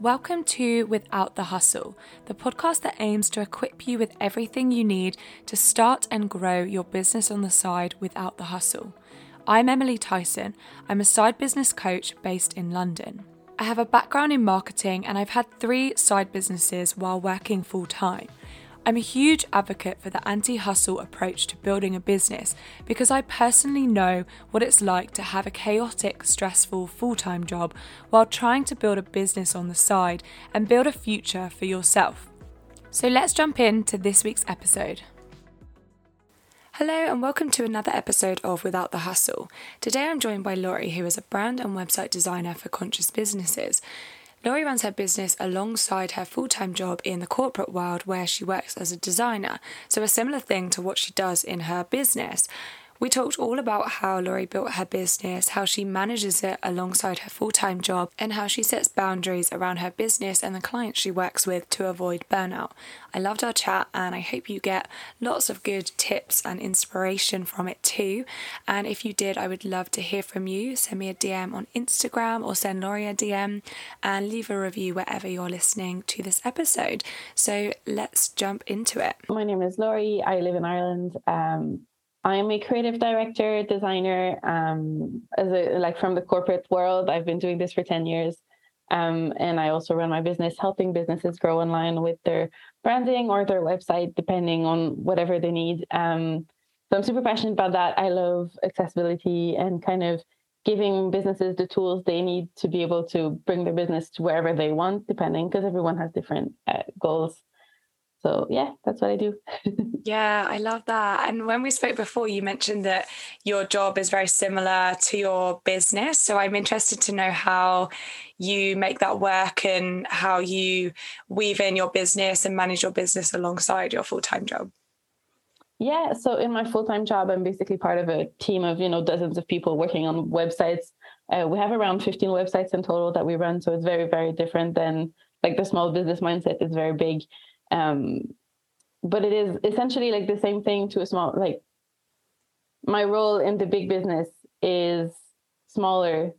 Welcome to Without the Hustle, the podcast that aims to equip you with everything you need to start and grow your business on the side without the hustle. I'm Emily Tyson. I'm a side business coach based in London. I have a background in marketing and I've had three side businesses while working full time. I'm a huge advocate for the anti hustle approach to building a business because I personally know what it's like to have a chaotic, stressful full time job while trying to build a business on the side and build a future for yourself. So let's jump into this week's episode. Hello, and welcome to another episode of Without the Hustle. Today I'm joined by Lauri, who is a brand and website designer for conscious businesses. Lauri runs her business alongside her full time job in the corporate world where she works as a designer, so a similar thing to what she does in her business. We talked all about how Lauri built her business, how she manages it alongside her full time job, and how she sets boundaries around her business and the clients she works with to avoid burnout. I loved our chat and I hope you get lots of good tips and inspiration from it too. And if you did, I would love to hear from you. Send me a DM on Instagram or send Lauri a DM and leave a review wherever you're listening to this episode. So let's jump into it. My name is Lauri. I live in Ireland. Um, I'm a creative director, designer. Um, as a like from the corporate world, I've been doing this for ten years, um, and I also run my business, helping businesses grow online with their branding or their website, depending on whatever they need. Um, so I'm super passionate about that. I love accessibility and kind of giving businesses the tools they need to be able to bring their business to wherever they want, depending because everyone has different uh, goals so yeah that's what i do. Yeah i love that. And when we spoke before you mentioned that your job is very similar to your business. So i'm interested to know how you make that work and how you weave in your business and manage your business alongside your full-time job. Yeah so in my full-time job i'm basically part of a team of you know dozens of people working on websites. Uh, we have around 15 websites in total that we run so it's very very different than like the small business mindset is very big um, but it is essentially like the same thing to a small like my role in the big business is smaller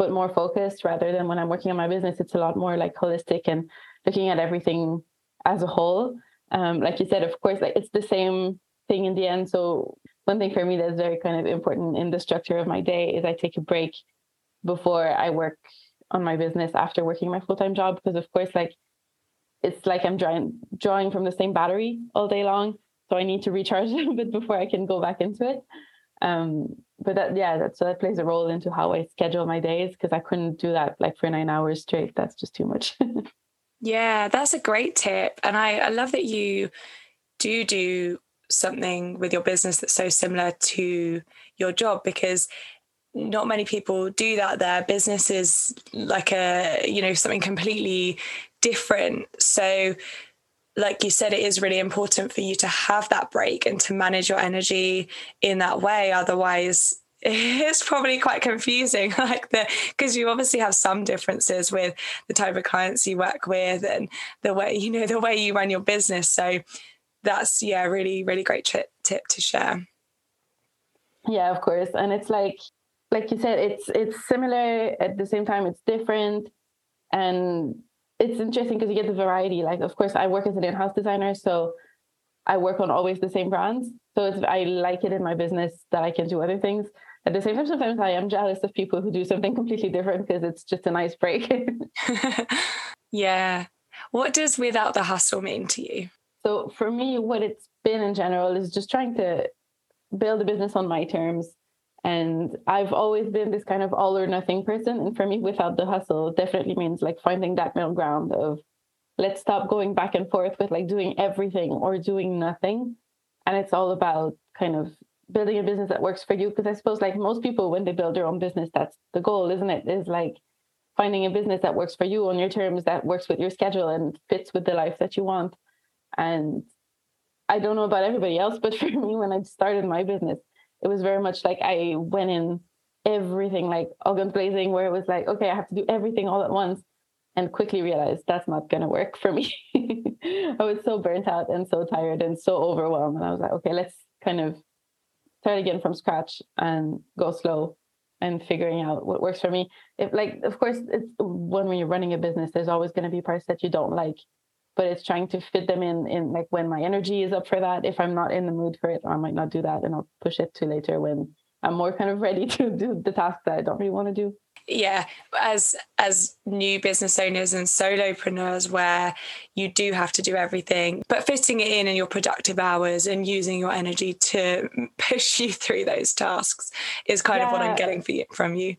but more focused rather than when I'm working on my business. It's a lot more like holistic and looking at everything as a whole. Um, like you said, of course, like it's the same thing in the end. So one thing for me that's very kind of important in the structure of my day is I take a break before I work on my business after working my full time job because of course, like it's like I'm drawing drawing from the same battery all day long. So I need to recharge a little bit before I can go back into it. Um, but that yeah, so that plays a role into how I schedule my days because I couldn't do that like for nine hours straight. That's just too much. yeah, that's a great tip, and I I love that you do do something with your business that's so similar to your job because not many people do that their business is like a you know something completely different. So, like you said, it is really important for you to have that break and to manage your energy in that way. Otherwise, it's probably quite confusing like the because you obviously have some differences with the type of clients you work with and the way you know the way you run your business. So that's yeah really really great tip, tip to share. Yeah of course. And it's like like you said it's it's similar. At the same time it's different. And it's interesting because you get the variety. Like, of course, I work as an in-house designer, so I work on always the same brands. So it's I like it in my business that I can do other things. At the same time, sometimes I am jealous of people who do something completely different because it's just a nice break. yeah. What does without the hustle mean to you? So for me, what it's been in general is just trying to build a business on my terms and I've always been this kind of all or nothing person. And for me, without the hustle, definitely means like finding that middle ground of let's stop going back and forth with like doing everything or doing nothing. And it's all about kind of building a business that works for you. Because I suppose like most people, when they build their own business, that's the goal, isn't it? Is like finding a business that works for you on your terms, that works with your schedule and fits with the life that you want. And I don't know about everybody else, but for me, when I started my business, it was very much like I went in everything like guns blazing, where it was like, okay, I have to do everything all at once, and quickly realized that's not going to work for me. I was so burnt out and so tired and so overwhelmed. And I was like, okay, let's kind of start again from scratch and go slow and figuring out what works for me. If like, of course, it's when you're running a business, there's always going to be parts that you don't like, but it's trying to fit them in in like when my energy is up for that. If I'm not in the mood for it, I might not do that, and I'll push it to later when I'm more kind of ready to do the task that I don't really want to do yeah as as new business owners and solopreneurs where you do have to do everything but fitting it in in your productive hours and using your energy to push you through those tasks is kind yeah. of what i'm getting for you, from you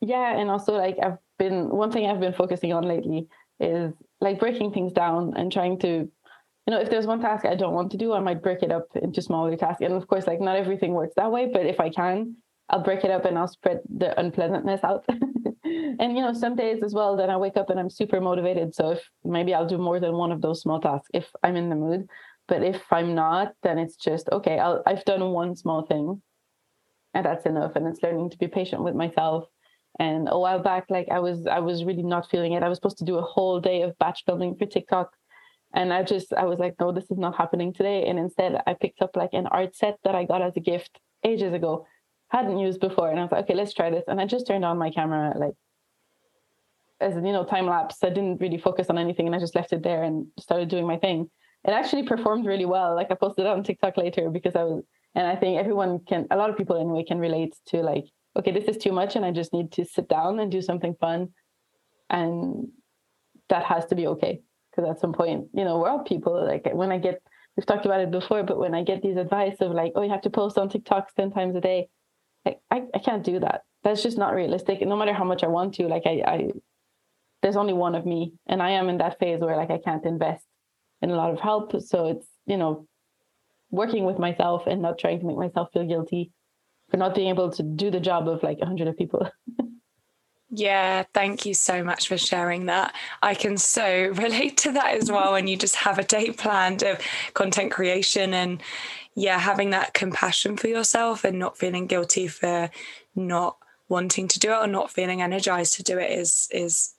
yeah and also like i've been one thing i've been focusing on lately is like breaking things down and trying to you know if there's one task i don't want to do i might break it up into smaller tasks and of course like not everything works that way but if i can I'll break it up and I'll spread the unpleasantness out. and you know, some days as well, then I wake up and I'm super motivated. So if maybe I'll do more than one of those small tasks if I'm in the mood. But if I'm not, then it's just okay. I'll, I've done one small thing, and that's enough. And it's learning to be patient with myself. And a while back, like I was, I was really not feeling it. I was supposed to do a whole day of batch filming for TikTok, and I just, I was like, no, this is not happening today. And instead, I picked up like an art set that I got as a gift ages ago hadn't used before. And I was like, okay, let's try this. And I just turned on my camera, like, as you know, time lapse. I didn't really focus on anything and I just left it there and started doing my thing. It actually performed really well. Like, I posted it on TikTok later because I was, and I think everyone can, a lot of people anyway, can relate to like, okay, this is too much and I just need to sit down and do something fun. And that has to be okay. Because at some point, you know, we're all people. Like, when I get, we've talked about it before, but when I get these advice of like, oh, you have to post on TikTok 10 times a day, I, I, I can't do that. That's just not realistic. No matter how much I want to, like I, I there's only one of me. And I am in that phase where like I can't invest in a lot of help. So it's, you know, working with myself and not trying to make myself feel guilty for not being able to do the job of like a hundred of people. Yeah, thank you so much for sharing that. I can so relate to that as well when you just have a day planned of content creation and yeah, having that compassion for yourself and not feeling guilty for not wanting to do it or not feeling energized to do it is is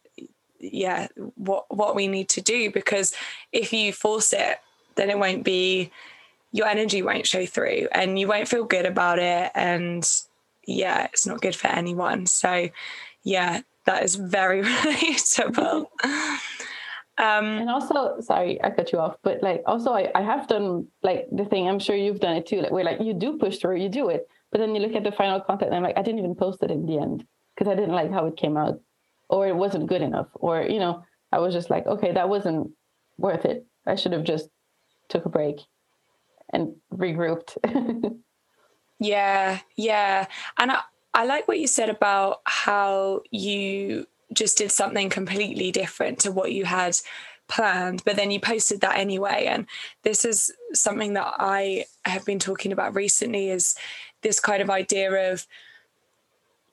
yeah, what what we need to do because if you force it, then it won't be your energy won't show through and you won't feel good about it and yeah, it's not good for anyone. So yeah, that is very relatable. Um, and also, sorry, I cut you off, but like also I, I have done like the thing, I'm sure you've done it too, like where like you do push through, you do it, but then you look at the final content and I'm like, I didn't even post it in the end because I didn't like how it came out or it wasn't good enough. Or, you know, I was just like, okay, that wasn't worth it. I should have just took a break and regrouped. yeah, yeah. And I, I like what you said about how you just did something completely different to what you had planned, but then you posted that anyway. And this is something that I have been talking about recently is this kind of idea of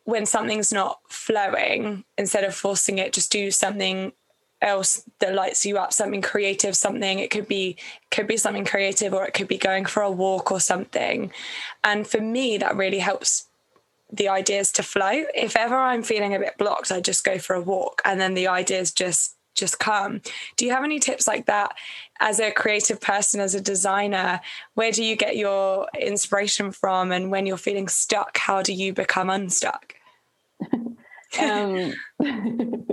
when something's not flowing, instead of forcing it, just do something else that lights you up something creative something it could be could be something creative or it could be going for a walk or something and for me that really helps the ideas to flow. If ever I'm feeling a bit blocked, I just go for a walk and then the ideas just just come. Do you have any tips like that as a creative person, as a designer? Where do you get your inspiration from? And when you're feeling stuck, how do you become unstuck? um,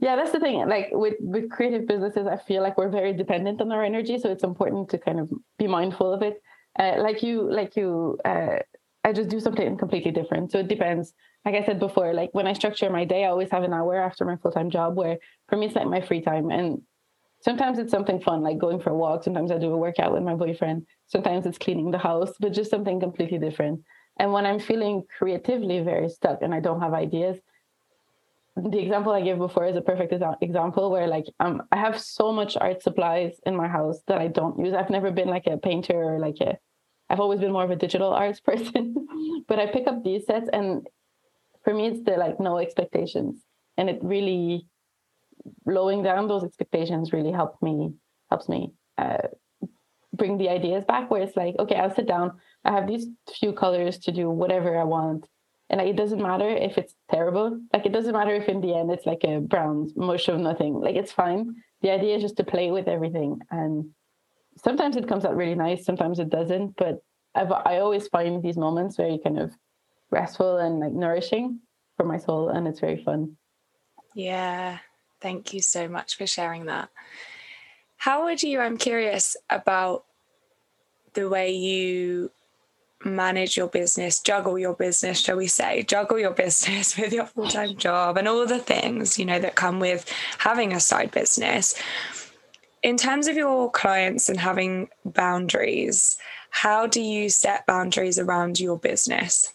yeah, that's the thing. Like with with creative businesses, I feel like we're very dependent on our energy, so it's important to kind of be mindful of it. Uh, like you, like you uh, I just do something completely different. So it depends. Like I said before, like when I structure my day, I always have an hour after my full time job where for me it's like my free time. And sometimes it's something fun, like going for a walk. Sometimes I do a workout with my boyfriend. Sometimes it's cleaning the house, but just something completely different. And when I'm feeling creatively very stuck and I don't have ideas, the example I gave before is a perfect example where like um I have so much art supplies in my house that I don't use. I've never been like a painter or like a I've always been more of a digital arts person, but I pick up these sets and for me it's the like no expectations. And it really lowering down those expectations really helped me helps me uh, bring the ideas back where it's like, okay, I'll sit down. I have these few colors to do whatever I want. And like, it doesn't matter if it's terrible. Like it doesn't matter if in the end it's like a brown mush of nothing. Like it's fine. The idea is just to play with everything and sometimes it comes out really nice, sometimes it doesn't. But I've, I always find these moments you kind of restful and like nourishing for my soul and it's very fun. Yeah. Thank you so much for sharing that. How would you, I'm curious about the way you manage your business, juggle your business, shall we say, juggle your business with your full time job and all the things, you know, that come with having a side business. In terms of your clients and having boundaries, how do you set boundaries around your business?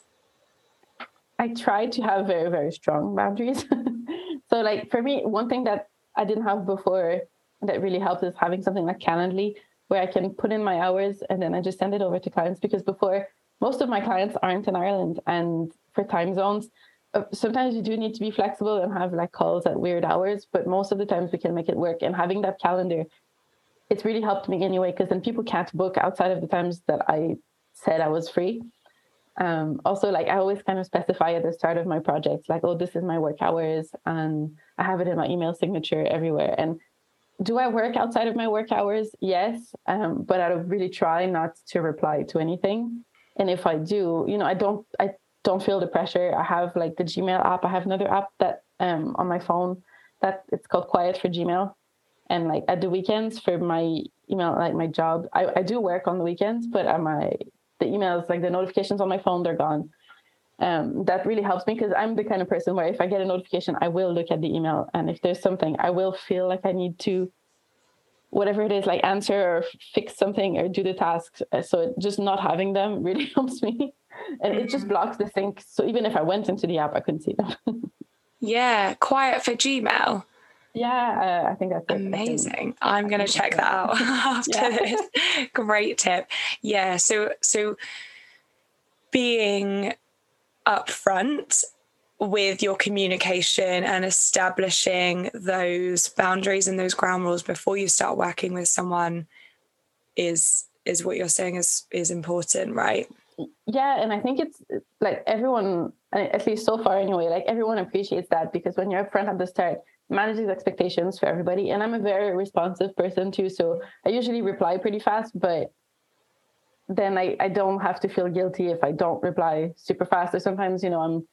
I try to have very, very strong boundaries. so, like for me, one thing that I didn't have before that really helped is having something like Calendly where I can put in my hours and then I just send it over to clients because before most of my clients aren't in Ireland and for time zones, uh, sometimes you do need to be flexible and have like calls at weird hours, but most of the times we can make it work. And having that calendar, it's really helped me anyway because then people can't book outside of the times that I said I was free. Um, also, like I always kind of specify at the start of my projects, like, oh, this is my work hours, and I have it in my email signature everywhere. And do I work outside of my work hours? Yes, um, but I really try not to reply to anything. And if i do you know i don't i don't feel the pressure. I have like the gmail app. I have another app that um on my phone that it's called quiet for gmail. And like at the weekends for my email like my job i, I do work on the weekends but uh, my the emails like the notifications on my phone they're gone um, that really helps me because i'm the kind of person where if i get a notification i will look at the email and if there's something i will feel like i need to whatever it is, like answer or fix something or do the tasks. Uh, so just not having them really helps me. And it just mm-hmm. blocks the sync. So even if I went into the app, I couldn't see them. yeah, quiet for Gmail. Yeah, uh, I think that's amazing. I'm going to check that out after this. Great tip. Yeah, so so being upfront with your communication and establishing those boundaries and those ground rules before you start working with someone is is what you're saying is is important right? Yeah and i think it's like everyone at least so far anyway like everyone appreciates that because when you're upfront at the start manages expectations for everybody. And i'm a very responsive person too so i usually reply pretty fast but then I, I don't have to feel guilty if i don't reply super fast or sometimes you know i'm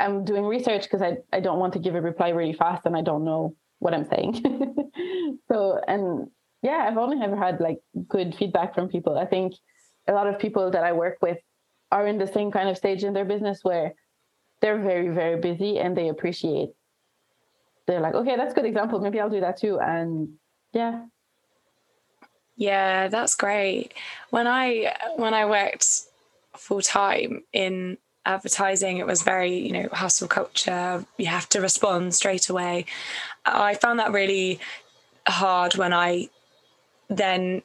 I'm doing research because I, I don't want to give a reply really fast and I don't know what I'm saying. so, and yeah, I've only ever had like good feedback from people. I think a lot of people that I work with are in the same kind of stage in their business where they're very, very busy and they appreciate. They're like, okay, that's a good example. Maybe I'll do that too. And yeah. Yeah, that's great. When I when I worked full time in advertising it was very you know hustle culture you have to respond straight away i found that really hard when i then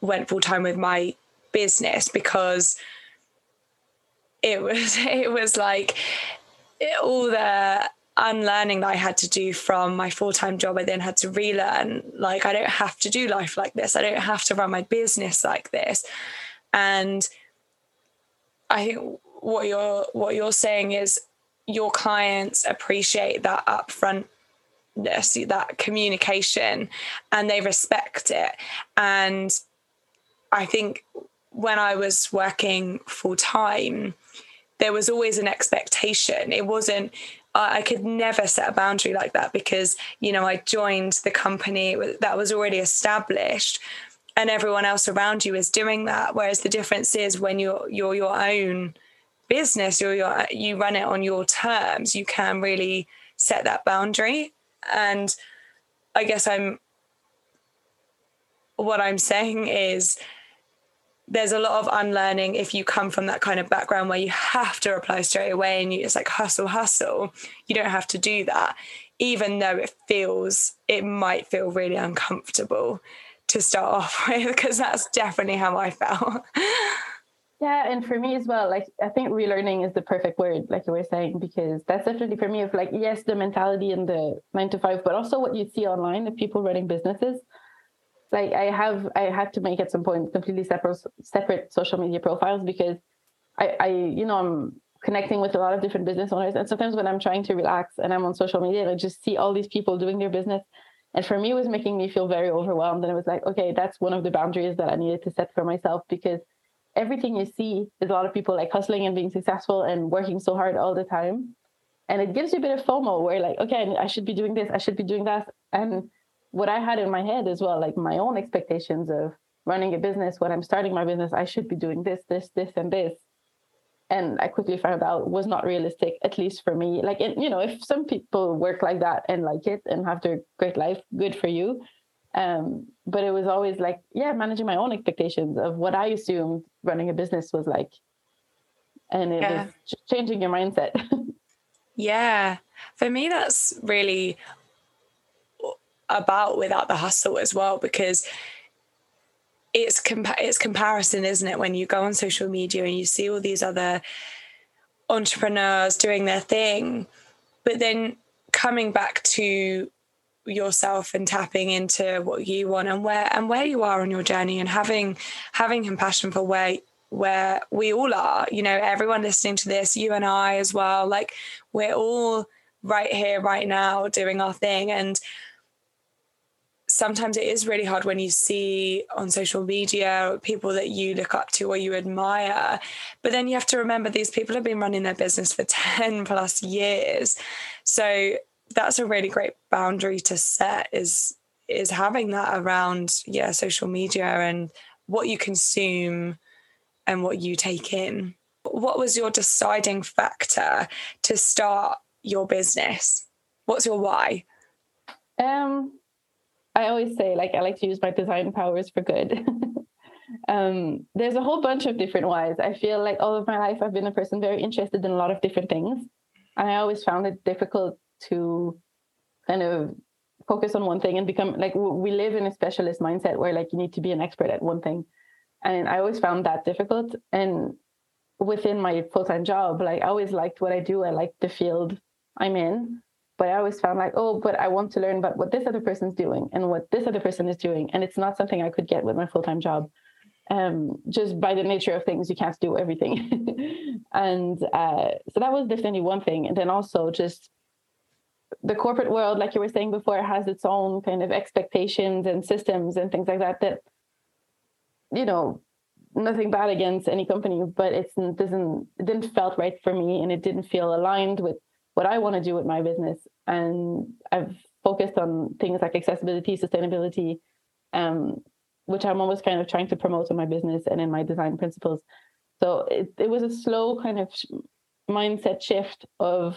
went full time with my business because it was it was like it, all the unlearning that I had to do from my full time job, I then had to relearn. Like, I don't have to do life like this. I don't have to run my business like this. And I think what you're what you're saying is your clients appreciate that upfrontness, that communication, and they respect it. And I think when I was working full time, there was always an expectation. It wasn't, I could never set a boundary like that because, you know, I joined the company that was already established and everyone else around you is doing that. Whereas the difference is when you're, you're your own business or you you run it on your terms, you can really set that boundary. And I guess I'm what I'm saying is there's a lot of unlearning if you come from that kind of background where you have to reply straight away and you it's like hustle hustle you don't have to do that even though it feels it might feel really uncomfortable to start off with because that's definitely how I felt Yeah, and for me as well, like I think relearning is the perfect word, like you were saying, because that's definitely for me of like, yes, the mentality and the nine to five, but also what you see online of people running businesses. Like I have I had to make at some point completely separate separate social media profiles because I, I you know, I'm connecting with a lot of different business owners. And sometimes when I'm trying to relax and I'm on social media, I just see all these people doing their business. And for me, it was making me feel very overwhelmed. And it was like, okay, that's one of the boundaries that I needed to set for myself because everything you see is a lot of people like hustling and being successful and working so hard all the time. And it gives you a bit of FOMO where like, okay, I should be doing this, I should be doing that. And what I had in my head as well, like my own expectations of running a business, when I'm starting my business, I should be doing this, this, this, and this. And I quickly found out was not realistic, at least for me. Like, and, you know, if some people work like that and like it and have their great life, good for you. Um, but it was always like, yeah, managing my own expectations of what I assumed running a business was like. And it yeah. was changing your mindset. yeah. For me, that's really about without the hustle as well, because it's compa- it's comparison, isn't it? When you go on social media and you see all these other entrepreneurs doing their thing, but then coming back to yourself and tapping into what you want and where and where you are on your journey and having having compassion for where where we all are you know everyone listening to this you and I as well like we're all right here right now doing our thing and sometimes it is really hard when you see on social media people that you look up to or you admire but then you have to remember these people have been running their business for 10 plus years. So that's a really great boundary to set is is having that around yeah social media and what you consume and what you take in. What was your deciding factor to start your business? What's your why? Um i always say like i like to use my design powers for good. Um there's a whole bunch of different whys. I feel like all of my life i've been a person very interested in a lot of different things. And i always found it difficult to kind of focus on one thing and become like we live in a specialist mindset where like you need to be an expert at one thing. And i always found that difficult. And within my full-time job like i always liked what i do. I like the field i'm in but i always found like oh but i want to learn about what this other person's doing and what this other person is doing. And it's not something i could get with my full-time job. Um, just by the nature of things you can't do everything. And uh, so that was definitely one thing. And then also just the corporate world, like you were saying before, has its own kind of expectations and systems and things like that. That you know, nothing bad against any company, but it's it doesn't it didn't felt right for me, and it didn't feel aligned with what I want to do with my business. And I've focused on things like accessibility, sustainability, um, which I'm always kind of trying to promote in my business and in my design principles. So it, it was a slow kind of mindset shift of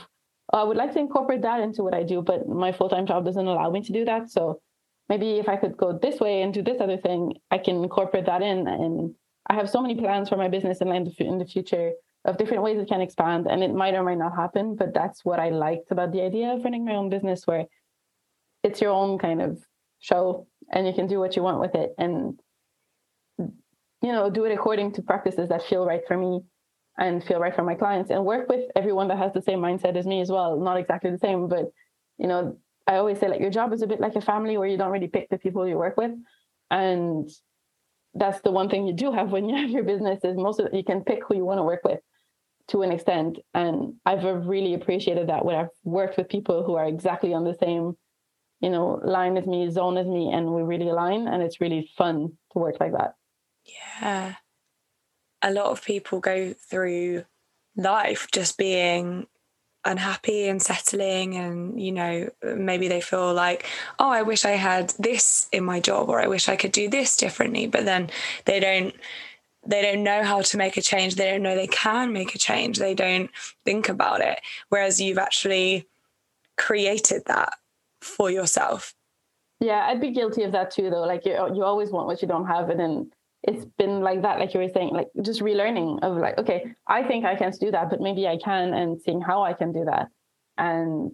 I would like to incorporate that into what I do, but my full time job doesn't allow me to do that. So maybe if I could go this way and do this other thing, I can incorporate that in. And I have so many plans for my business in the, in the future of different ways it can expand, and it might or might not happen. But that's what I liked about the idea of running my own business, where it's your own kind of show, and you can do what you want with it, and you know, do it according to practices that feel right for me and feel right for my clients and work with everyone that has the same mindset as me as well. Not exactly the same, but you know, I always say like your job is a bit like a family where you don't really pick the people you work with. And that's the one thing you do have when you have your business is most of you can pick who you want to work with to an extent. And I've really appreciated that when I've worked with people who are exactly on the same, you know, line as me, zone as me, and we really align. And it's really fun to work like that. Yeah a lot of people go through life just being unhappy and settling and you know maybe they feel like oh i wish i had this in my job or i wish i could do this differently but then they don't they don't know how to make a change. They don't know they can make a change. They don't think about it. Whereas you've actually created that for yourself. Yeah i'd be guilty of that too though. Like you, you always want what you don't have and then it's been like that, like you were saying, like just relearning of like, okay, I think I can't do that, but maybe I can, and seeing how I can do that, and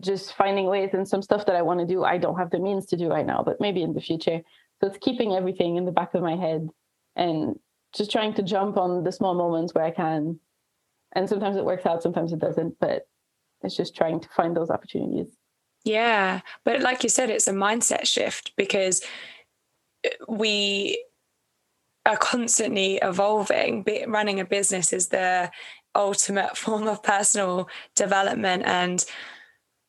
just finding ways and some stuff that I want to do, I don't have the means to do right now, but maybe in the future. So it's keeping everything in the back of my head and just trying to jump on the small moments where I can. And sometimes it works out, sometimes it doesn't, but it's just trying to find those opportunities. Yeah. But like you said, it's a mindset shift because uh, we are constantly evolving. Running a business is the ultimate form of personal development. And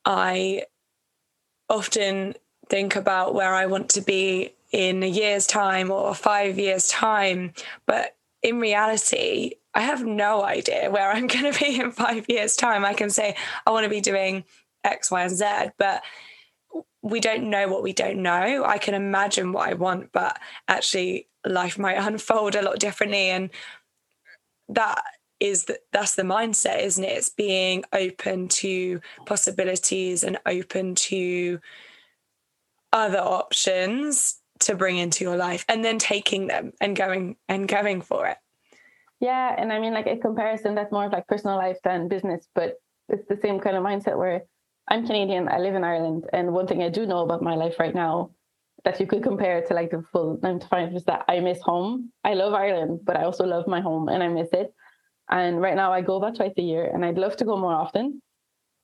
I often think about where I want to be in a year's time or five years' time. But in reality, I have no idea where I'm going to be in five years' time. I can say I want to be doing X, Y, and Z, but we don't know what we don't know. I can imagine what I want, but actually, life might unfold a lot differently. And that is that's the mindset, isn't it? It's being open to possibilities and open to other options to bring into your life and then taking them and going and going for it. Yeah. And I mean like a comparison that's more of like personal life than business, but it's the same kind of mindset where I'm Canadian, I live in Ireland, and one thing I do know about my life right now that you could compare to like the full nine to five is that I miss home. I love Ireland, but I also love my home and I miss it. And right now I go about twice a year and I'd love to go more often.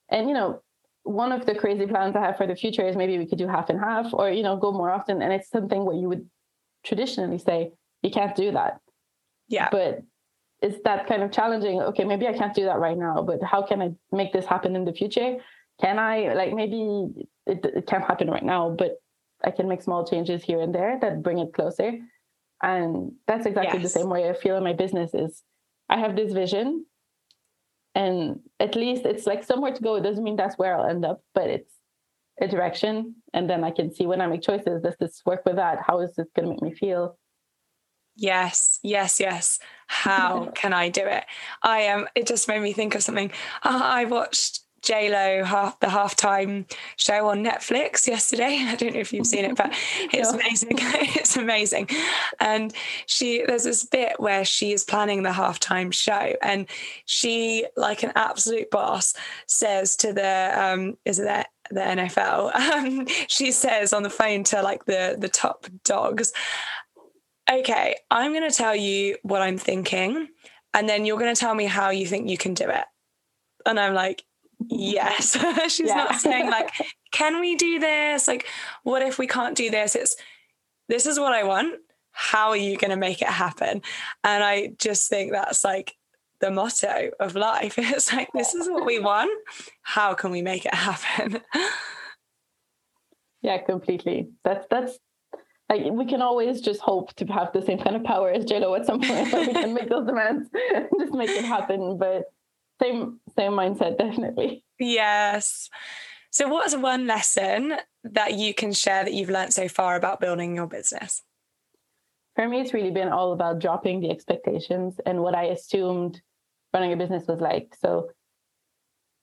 And you know, one of the crazy plans I have for the future is maybe we could do half and half or, you know, go more often. And it's something where you would traditionally say, you can't do that. Yeah. But it's that kind of challenging. Okay, maybe I can't do that right now, but how can I make this happen in the future? Can I like maybe it, it can't happen right now, but I can make small changes here and there that bring it closer. And that's exactly yes. the same way I feel in my business is I have this vision and at least it's like somewhere to go. It doesn't mean that's where I'll end up, but it's a direction. And then I can see when I make choices, does this work with that? How is this going to make me feel? Yes, yes, yes. How can I do it? I am. Um, it just made me think of something. Uh, I watched J Lo half the halftime show on Netflix yesterday. I don't know if you've seen it, but it's no. amazing. it's amazing. And she there's this bit where she is planning the halftime show, and she, like an absolute boss, says to the um, is it that the NFL? Um, she says on the phone to like the the top dogs, "Okay, I'm going to tell you what I'm thinking, and then you're going to tell me how you think you can do it." And I'm like, yes. She's yeah. not saying like can we do this? Like what if we can't do this? It's this is what i want. How are you going to make it happen? And i just think that's like the motto of life. It's like this is what we want. How can we make it happen? Yeah completely. That's that's like we can always just hope to have the same kind of power as JLo at some point we can make those demands and just make it happen but same same mindset definitely. Yes. So what's one lesson that you can share that you've learned so far about building your business? For me it's really been all about dropping the expectations and what i assumed running a business was like. So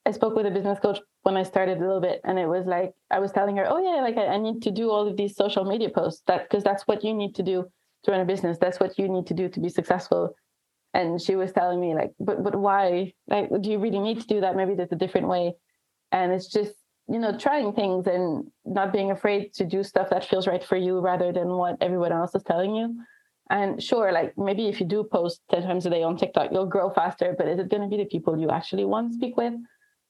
i spoke with a business coach when i started a little bit and it was like i was telling her oh yeah like i, I need to do all of these social media posts that because that's what you need to do to run a business. That's what you need to do to be successful and she was telling me like but but why? Like do you really need to do that? Maybe there's a different way. And it's just you know trying things and not being afraid to do stuff that feels right for you rather than what everyone else is telling you. And sure like maybe if you do post 10 times a day on tiktok you'll grow faster but is it going to be the people you actually want to speak with?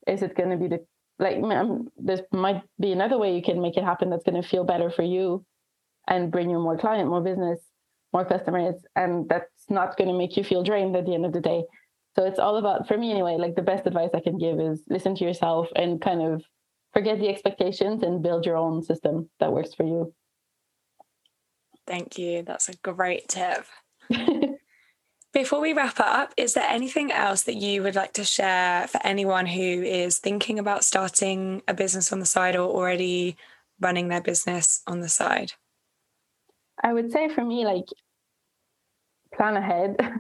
Is it going to be the like um, there might be another way you can make it happen that's going to feel better for you and bring you more client more business more customers and not going to make you feel drained at the end of the day. So it's all about for me anyway like the best advice i can give is listen to yourself and kind of forget the expectations and build your own system that works for you. Thank you. That's a great tip. Before we wrap up, is there anything else that you would like to share for anyone who is thinking about starting a business on the side or already running their business on the side? I would say for me, like plan ahead.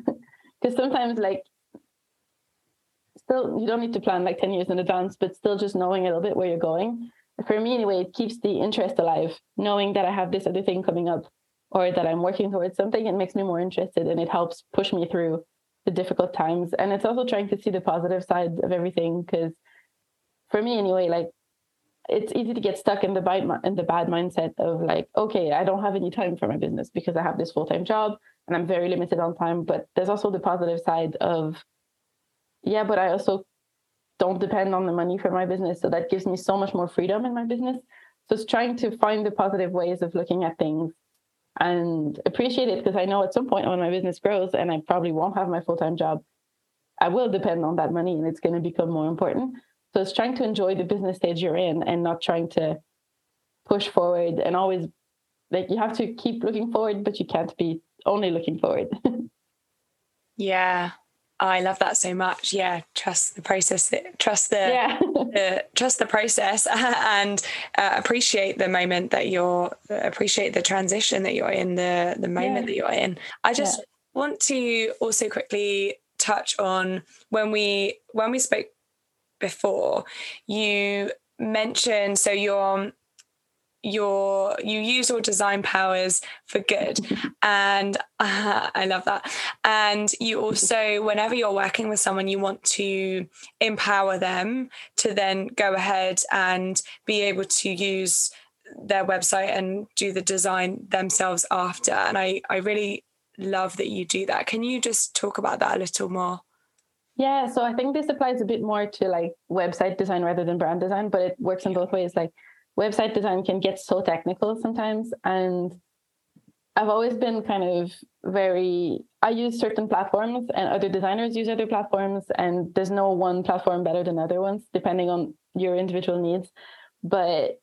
Because sometimes like still you don't need to plan like 10 years in advance but still just knowing a little bit where you're going. For me anyway it keeps the interest alive knowing that i have this other thing coming up or that i'm working towards something it makes me more interested and it helps push me through the difficult times. And it's also trying to see the positive side of everything because for me anyway like it's easy to get stuck in the bad in the bad mindset of like okay i don't have any time for my business because i have this full-time job and I'm very limited on time. But there's also the positive side of, yeah, but I also don't depend on the money for my business. So that gives me so much more freedom in my business. So it's trying to find the positive ways of looking at things and appreciate it because I know at some point when my business grows and I probably won't have my full time job, I will depend on that money and it's going to become more important. So it's trying to enjoy the business stage you're in and not trying to push forward and always like you have to keep looking forward, but you can't be only looking forward. Yeah. I love that so much. Yeah, trust the process. Trust the, yeah. the trust the process, and uh, appreciate the moment that you're. Appreciate the transition that you're in. The the moment yeah. that you're in. I just yeah. want to also quickly touch on when we when we spoke before. You mentioned so you're your you use your design powers for good. And uh, i love that. And you also whenever you're working with someone you want to empower them to then go ahead and be able to use their website and do the design themselves after. And i i really love that you do that. Can you just talk about that a little more yeah so i think this applies a bit more to like website design rather than brand design but it works in both ways. Like website design can get so technical sometimes and I've always been kind of very I use certain platforms and other designers use other platforms and there's no one platform better than other ones depending on your individual needs. But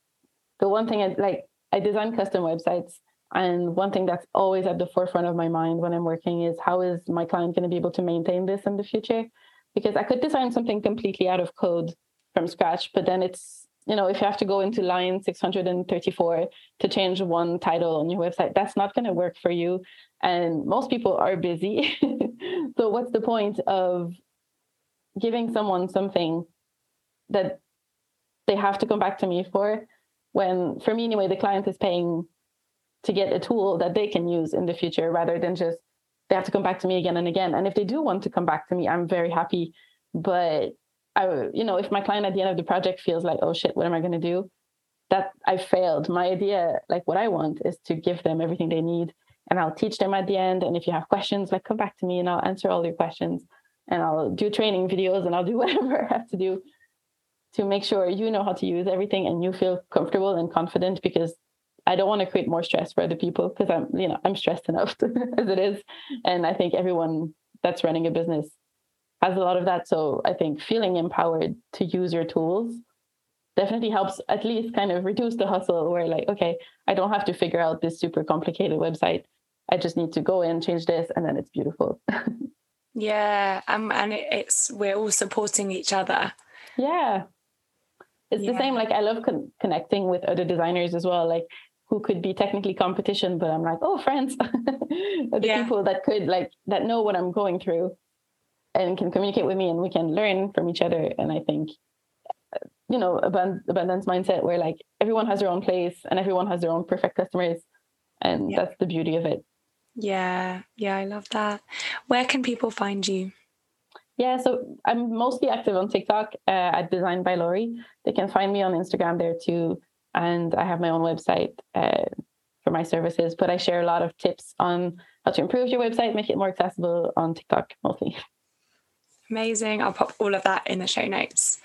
the one thing I like I design custom websites and one thing that's always at the forefront of my mind when I'm working is how is my client going to be able to maintain this in the future because I could design something completely out of code from scratch but then it's you know, if you have to go into line 634 to change one title on your website, that's not going to work for you. And most people are busy. so, what's the point of giving someone something that they have to come back to me for when, for me anyway, the client is paying to get a tool that they can use in the future rather than just they have to come back to me again and again. And if they do want to come back to me, I'm very happy. But I, you know, if my client at the end of the project feels like, oh shit, what am I going to do? That I failed. My idea, like what I want, is to give them everything they need, and I'll teach them at the end. And if you have questions, like come back to me, and I'll answer all your questions, and I'll do training videos, and I'll do whatever I have to do to make sure you know how to use everything and you feel comfortable and confident because I don't want to create more stress for other people because I'm, you know, I'm stressed enough as it is. And I think everyone that's running a business has a lot of that. So I think feeling empowered to use your tools definitely helps at least kind of reduce the hustle where like, okay, I don't have to figure out this super complicated website. I just need to go in, change this, and then it's beautiful. yeah. Um, and it's, we're all supporting each other. Yeah. It's yeah. the same. Like I love con- connecting with other designers as well. Like who could be technically competition, but I'm like, oh, friends, the yeah. people that could like that know what I'm going through and can communicate with me and we can learn from each other. And i think you know abundance mindset where like everyone has their own place and everyone has their own perfect customers. And yeah. that's the beauty of it. Yeah. Yeah i love that. Where can people find you? Yeah so i'm mostly active on tiktok uh, at designed by lauri. They can find me on instagram there too and i have my own website uh, for my services but i share a lot of tips on how to improve your website make it more accessible on tiktok mostly Amazing. I'll pop all of that in the show notes.